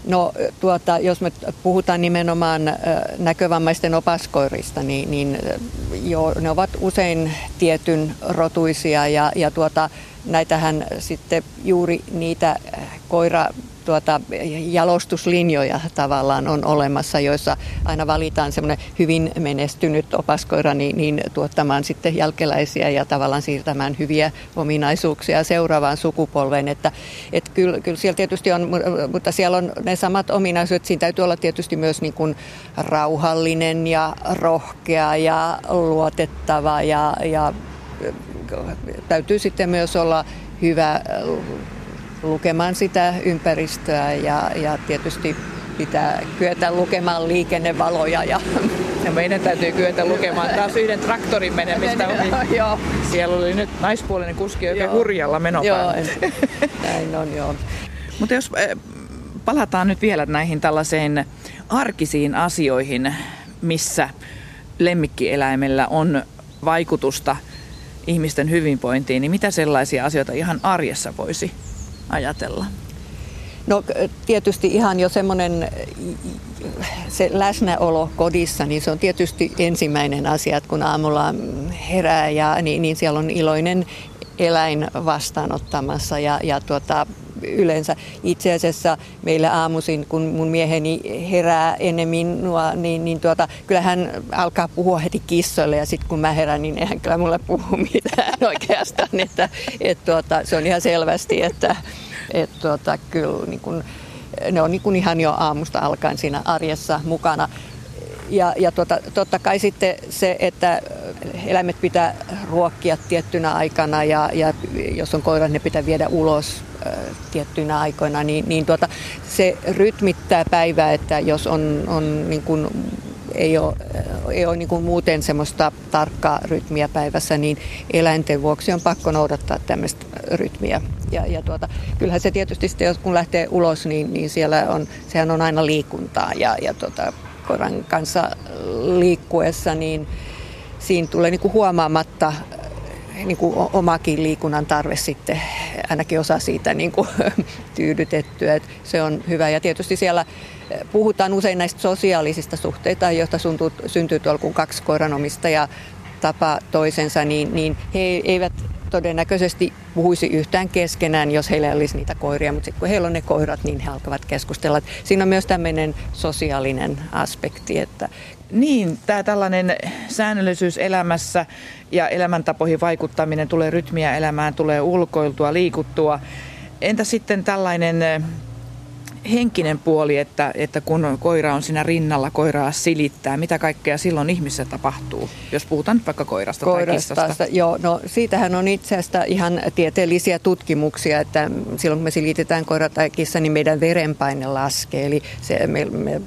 No tuota, jos me puhutaan nimenomaan näkövammaisten opaskoirista, niin, niin jo, ne ovat usein tietyn rotuisia ja, ja tuota, näitähän sitten juuri niitä koira tuota, jalostuslinjoja tavallaan on olemassa, joissa aina valitaan semmoinen hyvin menestynyt opaskoira niin, niin tuottamaan sitten jälkeläisiä ja tavallaan siirtämään hyviä ominaisuuksia seuraavaan sukupolveen. Että, et kyllä, kyllä siellä tietysti on, mutta siellä on ne samat ominaisuudet. Siinä täytyy olla tietysti myös niin kuin rauhallinen ja rohkea ja luotettava ja, ja täytyy sitten myös olla hyvä lukemaan sitä ympäristöä ja, ja tietysti pitää kyetä lukemaan liikennevaloja. Ja, ja meidän täytyy kyetä lukemaan taas yhden traktorin menemistä ohi. joo. Siellä oli nyt naispuolinen kuski oikein hurjalla menopäällä. Joo, näin on joo. Mutta jos eh, palataan nyt vielä näihin tällaiseen arkisiin asioihin, missä lemmikkieläimellä on vaikutusta ihmisten hyvinvointiin, niin mitä sellaisia asioita ihan arjessa voisi ajatella? No tietysti ihan jo semmoinen se läsnäolo kodissa, niin se on tietysti ensimmäinen asia, että kun aamulla herää ja niin, niin siellä on iloinen eläin vastaanottamassa ja, ja tuota, yleensä itse asiassa meillä aamuisin, kun mun mieheni herää ennen minua, niin, niin tuota, kyllä hän alkaa puhua heti kissoille ja sitten kun mä herään, niin eihän kyllä mulle puhu mitään oikeastaan. Että, et tuota, se on ihan selvästi, että et tuota, kyllä niin kun, ne on niin kun ihan jo aamusta alkaen siinä arjessa mukana. Ja, ja tuota, totta kai sitten se, että eläimet pitää ruokkia tiettynä aikana ja, ja jos on koira, ne pitää viedä ulos tiettyinä aikoina, niin, niin tuota, se rytmittää päivää, että jos on, on niin kuin, ei ole, ei ole niin kuin muuten semmoista tarkkaa rytmiä päivässä, niin eläinten vuoksi on pakko noudattaa tämmöistä rytmiä. Ja, ja tuota, kyllähän se tietysti sitten, kun lähtee ulos, niin, niin siellä on, sehän on aina liikuntaa ja, ja tuota, koiran kanssa liikkuessa, niin siinä tulee niin kuin huomaamatta niin kuin omakin liikunnan tarve sitten, ainakin osa siitä niin kuin tyydytettyä. Että se on hyvä. Ja tietysti siellä eh, puhutaan usein näistä sosiaalisista suhteita, joista syntyy, syntyy tuolla kun kaksi koiranomistajaa tapa toisensa, niin, niin he eivät todennäköisesti puhuisi yhtään keskenään, jos heillä olisi niitä koiria, mutta sitten kun heillä on ne koirat, niin he alkavat keskustella. Siinä on myös tämmöinen sosiaalinen aspekti, että niin, tämä tällainen säännöllisyys elämässä ja elämäntapoihin vaikuttaminen, tulee rytmiä elämään, tulee ulkoiltua, liikuttua. Entä sitten tällainen henkinen puoli, että, että kun koira on siinä rinnalla, koiraa silittää, mitä kaikkea silloin ihmisessä tapahtuu, jos puhutaan vaikka koirasta, koirasta tai kissasta? Joo, no siitähän on itse asiassa ihan tieteellisiä tutkimuksia, että silloin kun me silitetään koira tai kissa, niin meidän verenpaine laskee. Eli se me, me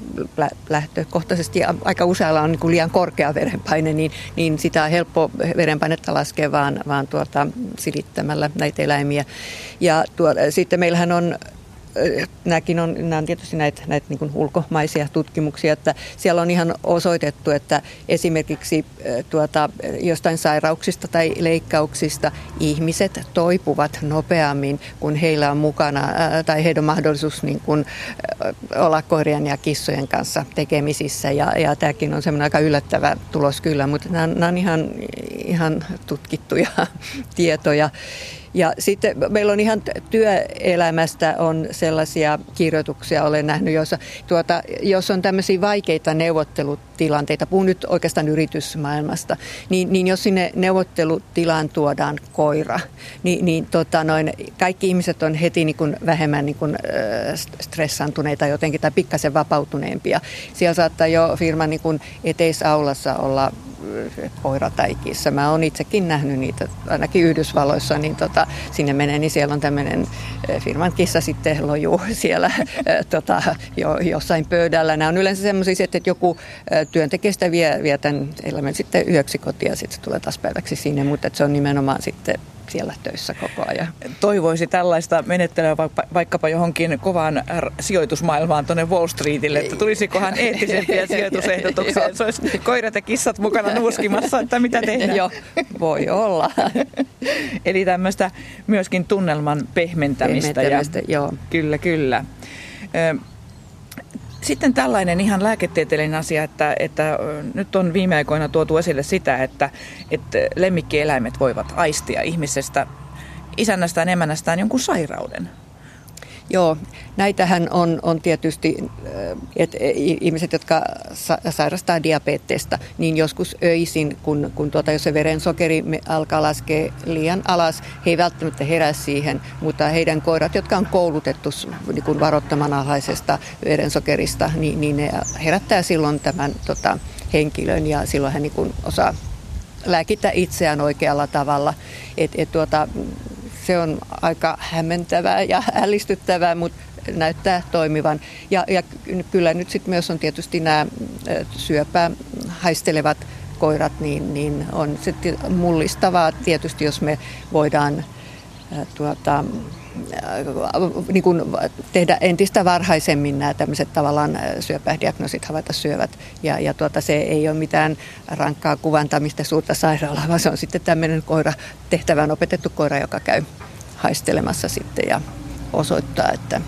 lähtökohtaisesti aika usealla on niin kuin liian korkea verenpaine, niin, niin sitä on helppo verenpainetta laskea vaan, vaan tuota, silittämällä näitä eläimiä. Ja tuo, sitten meillähän on nämäkin on, nämä on tietysti näitä, näitä niin kuin ulkomaisia tutkimuksia, että siellä on ihan osoitettu, että esimerkiksi tuota, jostain sairauksista tai leikkauksista ihmiset toipuvat nopeammin, kun heillä on mukana tai heidän on mahdollisuus niin kuin, olla koirien ja kissojen kanssa tekemisissä. Ja, ja tämäkin on semmoinen aika yllättävä tulos kyllä, mutta nämä, nämä on ihan, ihan tutkittuja tietoja. Ja sitten meillä on ihan työelämästä on sellaisia kirjoituksia, olen nähnyt, joissa tuota, jos on tämmöisiä vaikeita neuvottelutilanteita, puhun nyt oikeastaan yritysmaailmasta, niin, niin jos sinne neuvottelutilaan tuodaan koira, niin, niin tota noin, kaikki ihmiset on heti niin kuin vähemmän niin kuin, stressantuneita jotenkin tai pikkasen vapautuneempia. Siellä saattaa jo firman niin kuin eteisaulassa olla koira tai kissa. Mä oon itsekin nähnyt niitä, ainakin Yhdysvalloissa, niin tota, sinne menee, niin siellä on tämmöinen firman kissa sitten lojuu siellä tota, jo, jossain pöydällä. Nämä on yleensä semmoisia, että joku työntekijästä vie, vie tämän elämän sitten yöksi kotiin ja sitten se tulee taas päiväksi sinne, mutta se on nimenomaan sitten siellä töissä koko ajan. Toivoisi tällaista menettelyä vaikkapa johonkin kovaan sijoitusmaailmaan tuonne Wall Streetille, että tulisikohan eettisempiä sijoitusehdotuksia, että se olisi koirat ja kissat mukana nuuskimassa, että mitä tehdään. Joo, voi olla. Eli tämmöistä myöskin tunnelman pehmentämistä. pehmentämistä ja, joo. Kyllä, kyllä. Sitten tällainen ihan lääketieteellinen asia, että, että nyt on viime aikoina tuotu esille sitä, että, että lemmikkieläimet voivat aistia ihmisestä, isännästään, emännästään jonkun sairauden. Joo, näitähän on, on tietysti, että ihmiset, jotka sairastaa diabeteesta, niin joskus öisin, kun, kun tuota, jos se verensokeri alkaa laskea liian alas, he ei välttämättä herää siihen, mutta heidän koirat, jotka on koulutettu niin kuin varoittaman alhaisesta verensokerista, niin, niin ne herättää silloin tämän tota, henkilön ja silloin hän niin kuin osaa lääkittää itseään oikealla tavalla. Et, et tuota, se on aika hämmentävää ja ällistyttävää, mutta näyttää toimivan. Ja, ja kyllä nyt sitten myös on tietysti nämä syöpää haistelevat koirat, niin, niin on sitten mullistavaa tietysti, jos me voidaan tuota, niin kuin tehdä entistä varhaisemmin nämä tämmöiset tavallaan syöpädiagnoosit havaita syövät. Ja, ja tuota, se ei ole mitään rankkaa kuvantamista suurta sairaalaa, vaan se on sitten tämmöinen koira, tehtävään opetettu koira, joka käy haistelemassa sitten ja osoittaa, että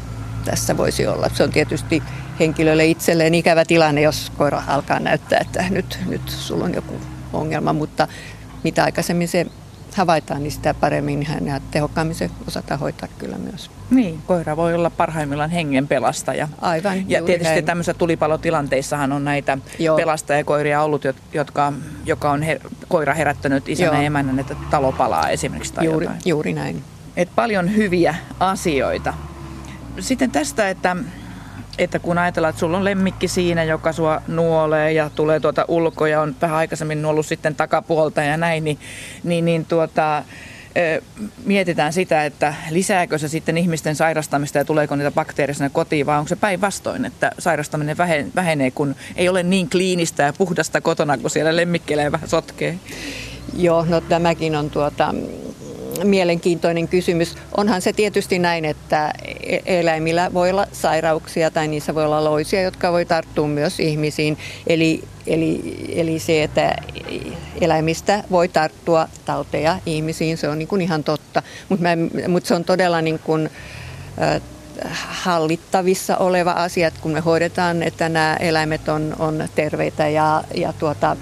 tässä voisi olla. Se on tietysti henkilölle itselleen ikävä tilanne, jos koira alkaa näyttää, että nyt, nyt sulla on joku ongelma, mutta mitä aikaisemmin se havaitaan, niin sitä paremmin ja tehokkaammin se osataan hoitaa kyllä myös. Niin, koira voi olla parhaimmillaan hengen pelastaja. Aivan, Ja tietysti näin. tämmöisissä tulipalotilanteissahan on näitä Joo. pelastajakoiria ollut, jotka, joka on her, koira herättänyt isänä ja emännän, että talo palaa esimerkiksi tai juuri, jotain. Juuri näin. Et paljon hyviä asioita. Sitten tästä, että että kun ajatellaan, että sulla on lemmikki siinä, joka sua nuolee ja tulee tuota ulkoa ja on vähän aikaisemmin nuollut sitten takapuolta ja näin, niin, niin, niin tuota, mietitään sitä, että lisääkö se sitten ihmisten sairastamista ja tuleeko niitä bakteereja kotiin, vai onko se päinvastoin, että sairastaminen vähenee, kun ei ole niin kliinistä ja puhdasta kotona, kun siellä lemmikkeellä vähän sotkee? Joo, no tämäkin on tuota, mielenkiintoinen kysymys. Onhan se tietysti näin, että e- eläimillä voi olla sairauksia tai niissä voi olla loisia, jotka voi tarttua myös ihmisiin. Eli, eli, eli se, että eläimistä voi tarttua tauteja ihmisiin, se on niin kuin ihan totta. Mutta mut se on todella niin kuin, hallittavissa oleva asia, kun me hoidetaan, että nämä eläimet on, on terveitä ja, ja tuota,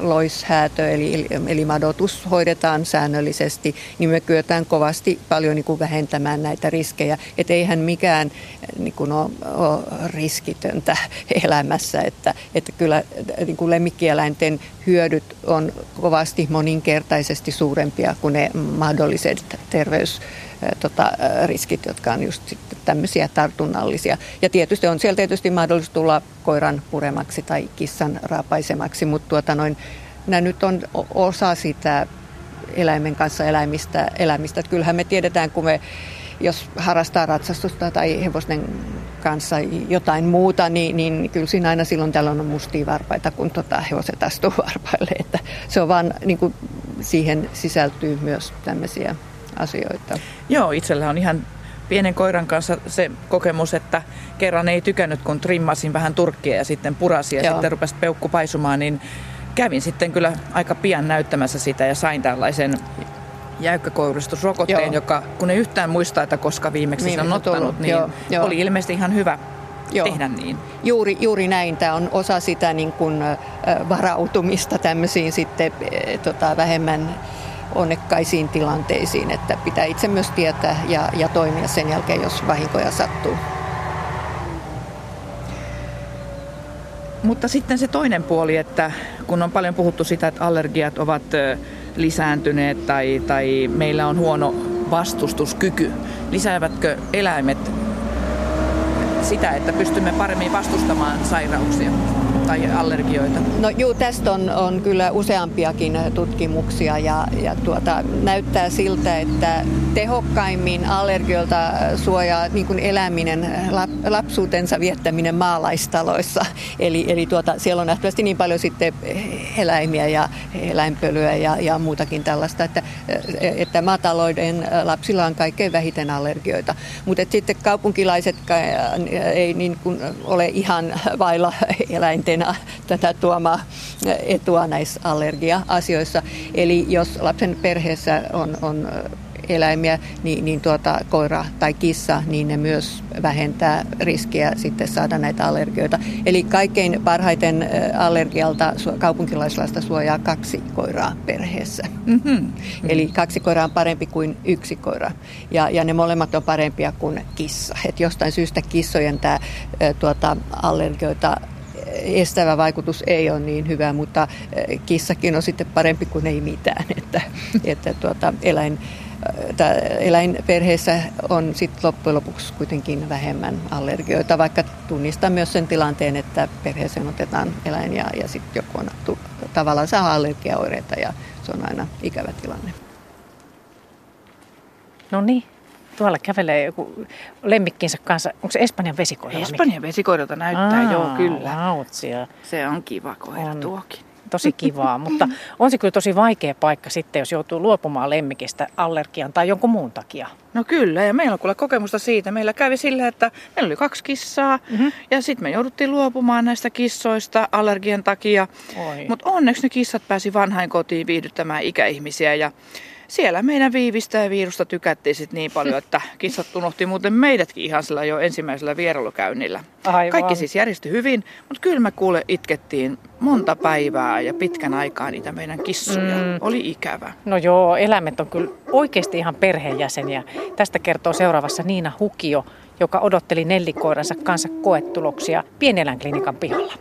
loishäätö eli, eli madotus hoidetaan säännöllisesti, niin me kyetään kovasti paljon niin kuin vähentämään näitä riskejä. Että eihän mikään niin kuin ole, ole riskitöntä elämässä, että, että kyllä niin kuin lemmikkieläinten hyödyt on kovasti moninkertaisesti suurempia kuin ne mahdolliset terveys tota, riskit, jotka on just sitten tämmöisiä tartunnallisia. Ja tietysti on siellä tietysti mahdollista tulla koiran puremaksi tai kissan raapaisemaksi, mutta tuota noin, nämä nyt on osa sitä eläimen kanssa eläimistä, elämistä. Että kyllähän me tiedetään, kun me jos harrastaa ratsastusta tai hevosten kanssa jotain muuta, niin, niin kyllä siinä aina silloin täällä on mustia varpaita, kun tota hevoset astuu varpaille. Että se on vaan, niin kuin siihen sisältyy myös tämmöisiä asioita. Joo, itsellä on ihan pienen koiran kanssa se kokemus, että kerran ei tykännyt, kun trimmasin vähän turkkia ja sitten purasi ja Joo. sitten rupesi peukku paisumaan, niin kävin sitten kyllä aika pian näyttämässä sitä ja sain tällaisen jäykkäkouristusrokotteen, joka kun ei yhtään muista, että koska viimeksi niin, sen on ottanut, tullut. niin Joo, jo. oli ilmeisesti ihan hyvä Joo. tehdä niin. Juuri, juuri näin. Tämä on osa sitä niin kuin, varautumista tämmöisiin sitten tota, vähemmän onnekkaisiin tilanteisiin, että pitää itse myös tietää ja, ja toimia sen jälkeen, jos vahinkoja sattuu. Mutta sitten se toinen puoli, että kun on paljon puhuttu sitä, että allergiat ovat lisääntyneet tai, tai meillä on huono vastustuskyky, lisäävätkö eläimet sitä, että pystymme paremmin vastustamaan sairauksia? Tai allergioita? No juu, tästä on, on kyllä useampiakin tutkimuksia ja, ja tuota, näyttää siltä, että tehokkaimmin allergioilta suojaa niin kuin eläminen, lap, lapsuutensa viettäminen maalaistaloissa. Eli, eli tuota, siellä on nähtävästi niin paljon sitten eläimiä ja eläinpölyä ja, ja muutakin tällaista, että, että maatalouden lapsilla on kaikkein vähiten allergioita. Mutta sitten kaupunkilaiset ei niin kuin ole ihan vailla eläinten aina tätä tuomaa etua näissä allergia-asioissa. Eli jos lapsen perheessä on, on eläimiä, niin, niin tuota, koira tai kissa, niin ne myös vähentää riskiä sitten saada näitä allergioita. Eli kaikkein parhaiten allergialta kaupunkilaislaista suojaa kaksi koiraa perheessä. Mm-hmm. Eli kaksi koiraa on parempi kuin yksi koira. Ja, ja ne molemmat on parempia kuin kissa. Et jostain syystä kissojen tämä tuota, allergioita estävä vaikutus ei ole niin hyvä, mutta eh, kissakin on sitten parempi kuin ei mitään. Että, että tuota, eläin, eh, eläinperheessä on sitten loppujen lopuksi kuitenkin vähemmän allergioita, vaikka tunnistaa myös sen tilanteen, että perheeseen otetaan eläin ja, ja sitten joku on tavallaan saa allergiaoireita ja se on aina ikävä tilanne. No niin, tuolla kävelee joku lemmikkinsä kanssa. Onko se Espanjan vesikoira? Espanjan vesikoirilta näyttää, Aa, joo kyllä. Lautsia. Se on kiva koira on. tuokin. Tosi kivaa, mutta on se kyllä tosi vaikea paikka sitten, jos joutuu luopumaan lemmikistä allergian tai jonkun muun takia. No kyllä, ja meillä on kuule kokemusta siitä. Meillä kävi sillä, että meillä oli kaksi kissaa, mm-hmm. ja sitten me jouduttiin luopumaan näistä kissoista allergian takia. Mutta onneksi ne kissat pääsi vanhain kotiin viihdyttämään ikäihmisiä, ja siellä meidän viivistä ja viirusta tykättiin sit niin paljon, että kissat unohti muuten meidätkin ihan sillä jo ensimmäisellä vierailukäynnillä. Aivan. Kaikki siis järjestyi hyvin, mutta kyllä me kuule itkettiin monta päivää ja pitkän aikaa niitä meidän kissoja. Mm. Oli ikävä. No joo, eläimet on kyllä oikeasti ihan perheenjäseniä. Tästä kertoo seuraavassa Niina Hukio, joka odotteli nellikoiransa kanssa koetuloksia pieneläinklinikan pihalla.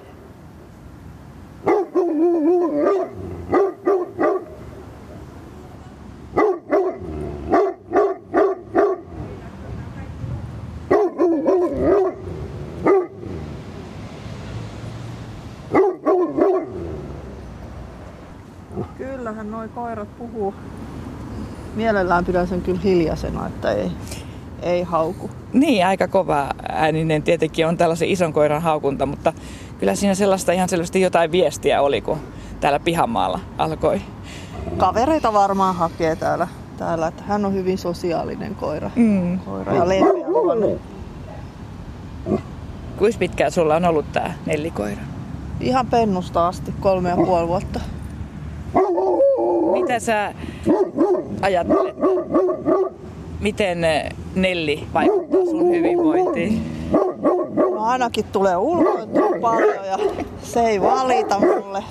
kyllähän noi koirat puhuu. Mielellään pidän sen kyllä hiljaisena, että ei, ei hauku. Niin, aika kova ääninen tietenkin on tällaisen ison koiran haukunta, mutta kyllä siinä sellaista ihan selvästi jotain viestiä oli, kun täällä pihamaalla alkoi. Kavereita varmaan hakee täällä, täällä että hän on hyvin sosiaalinen koira. Mm. koira ja lempeä Kuinka pitkään sulla on ollut tämä nellikoira? Ihan pennusta asti, kolme ja puoli vuotta. Mitä sä ajattelet? Miten eh, Nelli vaikuttaa sun hyvinvointiin? No ainakin tulee ulkoiltua paljon ja se ei valita mulle.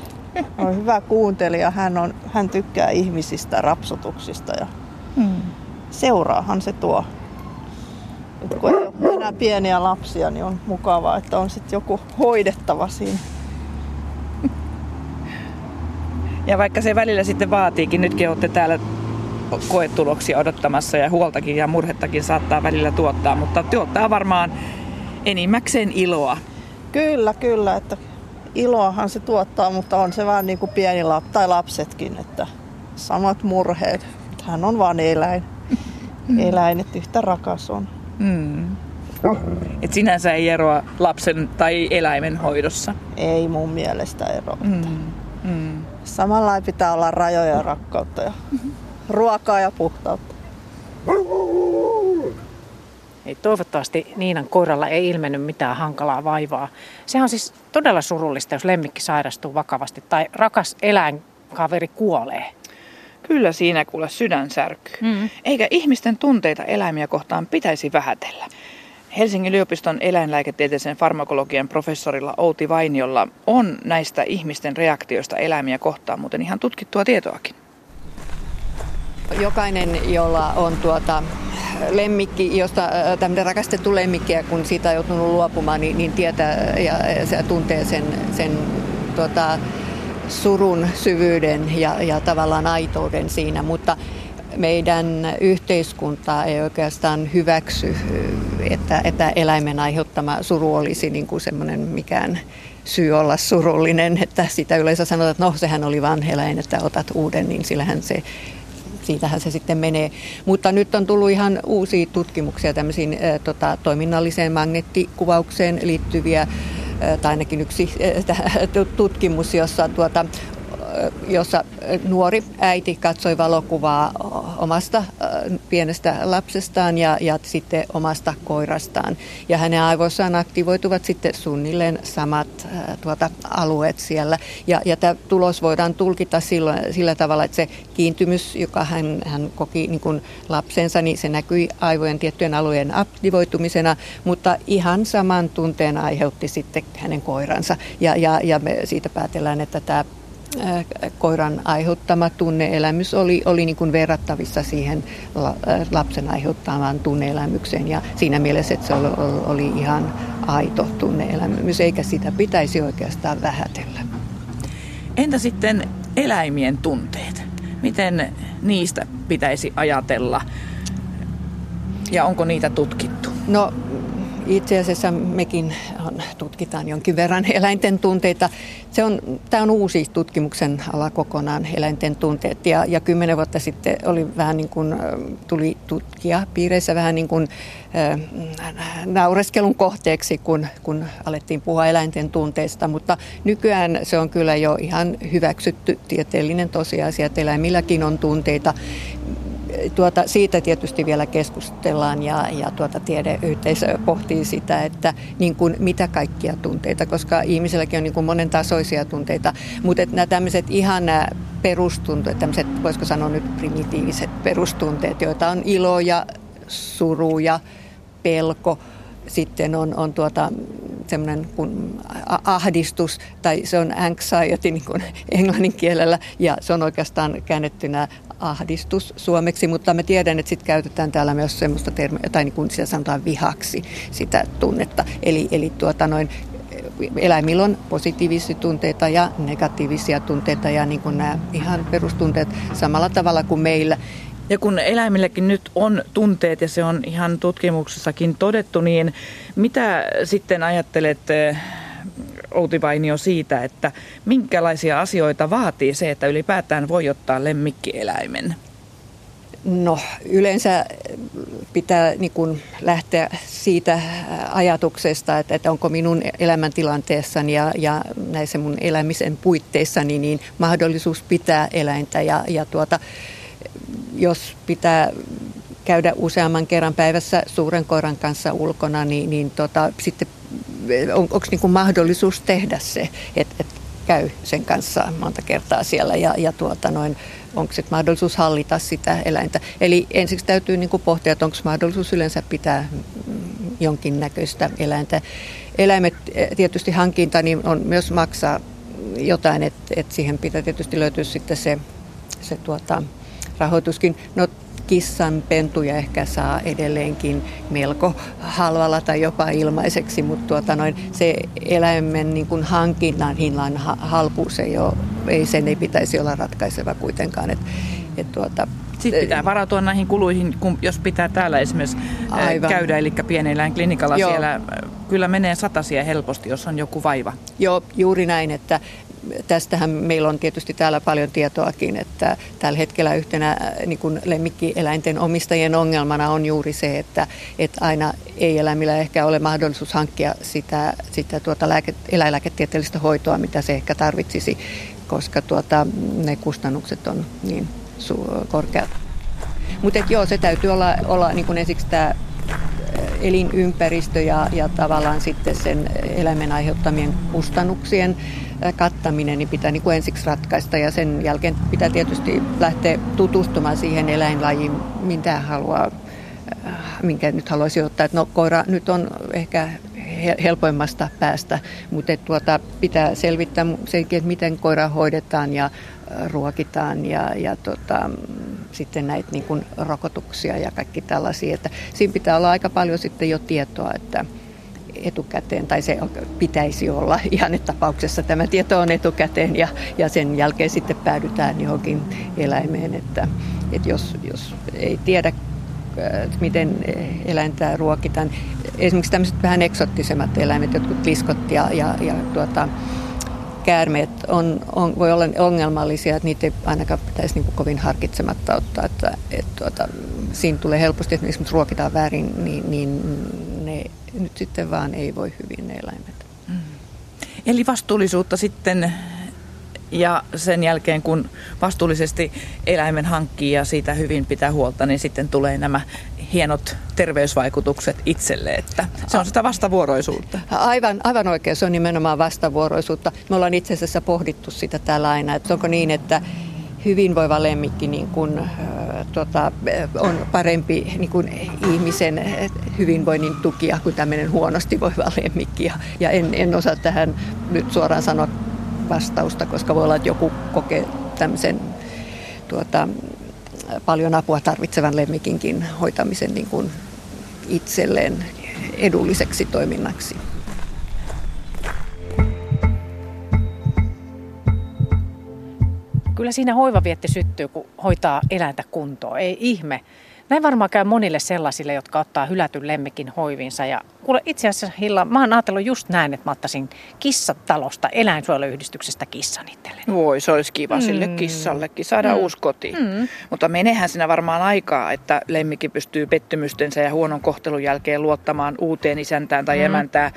On hyvä kuuntelija. Hän, on, hän tykkää ihmisistä, rapsutuksista ja hmm. seuraahan se tuo. Et kun ei ole enää pieniä lapsia, niin on mukavaa, että on sitten joku hoidettava siinä. Ja vaikka se välillä sitten vaatiikin, nytkin olette täällä koetuloksia odottamassa ja huoltakin ja murhettakin saattaa välillä tuottaa, mutta tuottaa varmaan enimmäkseen iloa. Kyllä, kyllä, että iloahan se tuottaa, mutta on se vähän niin kuin pieni lap, tai lapsetkin, että samat murheet. Hän on vain eläin. Mm. Eläin, että yhtä rakas on. Mm. Et sinänsä ei eroa lapsen tai eläimen hoidossa? Ei mun mielestä eroa. Mm. Mm. Samalla pitää olla rajoja ja rakkautta ja ruokaa ja puhtautta. Ei, toivottavasti Niinan koiralla ei ilmennyt mitään hankalaa vaivaa. Se on siis todella surullista, jos lemmikki sairastuu vakavasti tai rakas eläinkaveri kuolee. Kyllä siinä kuule sydän särkyy. Mm. Eikä ihmisten tunteita eläimiä kohtaan pitäisi vähätellä. Helsingin yliopiston eläinlääketieteellisen farmakologian professorilla Outi Vainiolla on näistä ihmisten reaktioista eläimiä kohtaan muuten ihan tutkittua tietoakin. Jokainen, jolla on tuota lemmikki, josta tämmöinen rakastettu lemmikki, ja kun siitä on joutunut luopumaan, niin, niin tietää ja, ja tuntee sen, sen tuota, surun syvyyden ja, ja tavallaan aitouden siinä, mutta meidän yhteiskunta ei oikeastaan hyväksy, että, että eläimen aiheuttama suru olisi niin kuin semmoinen mikään syy olla surullinen, että sitä yleensä sanotaan, että no sehän oli vain eläin, että otat uuden, niin sillähän se siitähän se sitten menee. Mutta nyt on tullut ihan uusia tutkimuksia tämmöisiin tota, toiminnalliseen magneettikuvaukseen liittyviä tai ainakin yksi tutkimus, jossa tuota, jossa nuori äiti katsoi valokuvaa omasta pienestä lapsestaan ja, ja sitten omasta koirastaan. Ja hänen aivoissaan aktivoituvat sitten suunnilleen samat tuota, alueet siellä. Ja, ja tämä tulos voidaan tulkita silloin, sillä tavalla, että se kiintymys, joka hän, hän koki niin kuin lapsensa, niin se näkyi aivojen tiettyjen alueen aktivoitumisena, mutta ihan saman tunteen aiheutti sitten hänen koiransa. Ja, ja, ja me siitä päätellään, että tämä koiran aiheuttama tunneelämys oli, oli niin kuin verrattavissa siihen lapsen aiheuttamaan tunneelämykseen ja siinä mielessä, että se oli, oli ihan aito tunneelämys, eikä sitä pitäisi oikeastaan vähätellä. Entä sitten eläimien tunteet? Miten niistä pitäisi ajatella ja onko niitä tutkittu? No itse asiassa mekin tutkitaan jonkin verran eläinten tunteita. Se on, tämä on uusi tutkimuksen ala kokonaan, eläinten tunteet. Ja, ja kymmenen vuotta sitten oli vähän niin kuin, tuli tutkija piireissä vähän niin kuin äh, naureskelun kohteeksi, kun, kun alettiin puhua eläinten tunteista. Mutta nykyään se on kyllä jo ihan hyväksytty tieteellinen tosiasia, että eläimilläkin on tunteita tuota, siitä tietysti vielä keskustellaan ja, ja tuota, tiedeyhteisö pohtii sitä, että niin kuin, mitä kaikkia tunteita, koska ihmisilläkin on niin kuin monen tasoisia tunteita, mutta että nämä tämmöiset ihan nämä perustunteet, tämmöiset voisiko sanoa nyt primitiiviset perustunteet, joita on ilo ja suru ja pelko, sitten on, on tuota, semmoinen kuin ahdistus, tai se on anxiety niin kuin englannin kielellä, ja se on oikeastaan käännettynä ahdistus suomeksi, mutta me tiedän, että sitten käytetään täällä myös semmoista termiä, tai niin kuin sitä sanotaan vihaksi, sitä tunnetta. Eli, eli tuota noin, eläimillä on positiivisia tunteita ja negatiivisia tunteita ja niin kuin nämä ihan perustunteet samalla tavalla kuin meillä. Ja kun eläimilläkin nyt on tunteet ja se on ihan tutkimuksessakin todettu, niin mitä sitten ajattelet Outi Vainio siitä, että minkälaisia asioita vaatii se, että ylipäätään voi ottaa lemmikkieläimen? No yleensä pitää niin kuin lähteä siitä ajatuksesta, että, että onko minun elämäntilanteessani ja, ja näissä mun elämisen puitteissani niin mahdollisuus pitää eläintä. Ja, ja tuota, jos pitää käydä useamman kerran päivässä suuren koiran kanssa ulkona, niin, niin tota, sitten on, onko niin mahdollisuus tehdä se, että et käy sen kanssa monta kertaa siellä ja, ja tuota noin, onko se mahdollisuus hallita sitä eläintä. Eli ensiksi täytyy niin pohtia, että onko mahdollisuus yleensä pitää jonkinnäköistä eläintä. Eläimet tietysti hankinta niin on myös maksaa jotain, että et siihen pitää tietysti löytyä sitten se, se tuota, rahoituskin. No kissan pentuja ehkä saa edelleenkin melko halvalla tai jopa ilmaiseksi, mutta tuota noin, se eläimen niin kuin hankinnan hinnan halpuus ei, ole, ei, sen ei pitäisi olla ratkaiseva kuitenkaan. Et, et tuota, sitten pitää varautua näihin kuluihin, kun jos pitää täällä esimerkiksi Aivan. käydä, eli pieneläinklinikalla Joo. siellä kyllä menee satasia helposti, jos on joku vaiva. Joo, juuri näin, että tästähän meillä on tietysti täällä paljon tietoakin, että tällä hetkellä yhtenä äh, niin kuin lemmikkieläinten omistajien ongelmana on juuri se, että, että aina ei eläimillä ehkä ole mahdollisuus hankkia sitä, sitä tuota lääke, eläinlääketieteellistä hoitoa, mitä se ehkä tarvitsisi, koska tuota, ne kustannukset on niin su- korkeat. Mutta joo, se täytyy olla, olla niin kuin ensiksi tämä äh, elinympäristö ja, ja tavallaan sitten sen eläimen aiheuttamien kustannuksien kattaminen niin pitää niin kuin ensiksi ratkaista ja sen jälkeen pitää tietysti lähteä tutustumaan siihen eläinlajiin, mitä haluaa, minkä nyt haluaisi ottaa. Että no koira nyt on ehkä helpoimmasta päästä, mutta tuota, pitää selvittää senkin, että miten koira hoidetaan ja ruokitaan ja, ja tota, sitten näitä niin kuin rokotuksia ja kaikki tällaisia. Että siinä pitää olla aika paljon sitten jo tietoa, että etukäteen, tai se pitäisi olla ihan tapauksessa tämä tieto on etukäteen ja, ja sen jälkeen sitten päädytään johonkin eläimeen, että, että jos, jos ei tiedä miten eläintä ruokitaan. Esimerkiksi tämmöiset vähän eksottisemmat eläimet, jotkut liskot ja, ja, ja tuota, käärmeet on, on, voi olla ongelmallisia, että niitä ei ainakaan pitäisi niin kovin harkitsematta ottaa. Että, että tuota, siinä tulee helposti, että esimerkiksi ruokitaan väärin, niin, niin nyt sitten vaan ei voi hyvin ne eläimet. Mm. Eli vastuullisuutta sitten ja sen jälkeen kun vastuullisesti eläimen hankkii ja siitä hyvin pitää huolta, niin sitten tulee nämä hienot terveysvaikutukset itselle, että se on sitä vastavuoroisuutta. Aivan, aivan oikein, se on nimenomaan vastavuoroisuutta. Me ollaan itse asiassa pohdittu sitä täällä aina, että onko niin, että hyvinvoiva lemmikki niin kuin, tota, on parempi niin kuin ihmisen hyvinvoinnin tukia kuin tämmöinen huonosti voiva lemmikki. Ja en, en osaa tähän nyt suoraan sanoa vastausta, koska voi olla, että joku kokee tämmöisen tuota, paljon apua tarvitsevan lemmikinkin hoitamisen niin kuin itselleen edulliseksi toiminnaksi. Kyllä siinä hoivavietti syttyy, kun hoitaa eläintä kuntoon. Ei ihme. Näin varmaan käy monille sellaisille, jotka ottaa hylätyn lemmikin hoivinsa. Ja kuule itse asiassa Hilla, mä oon ajatellut just näin, että mä ottaisin kissatalosta, eläinsuojeluyhdistyksestä kissan itselleni. Voi, se olisi kiva mm. sille kissallekin, saada mm. uusi koti. Mm. Mutta menehän siinä varmaan aikaa, että lemmikki pystyy pettymystensä ja huonon kohtelun jälkeen luottamaan uuteen isäntään tai mm. emäntään.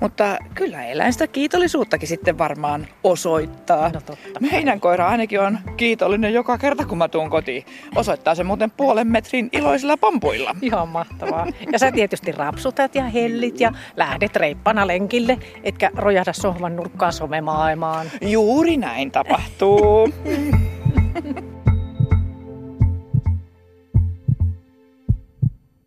Mutta kyllä eläin sitä kiitollisuuttakin sitten varmaan osoittaa. No totta. Meidän koira ainakin on kiitollinen joka kerta, kun mä tuun kotiin. Osoittaa se muuten puolen metrin iloisilla pampuilla. Ihan mahtavaa. Ja sä tietysti rapsutat ja hellit ja lähdet reippana lenkille, etkä rojahda sohvan nurkkaan somemaailmaan. Juuri näin tapahtuu.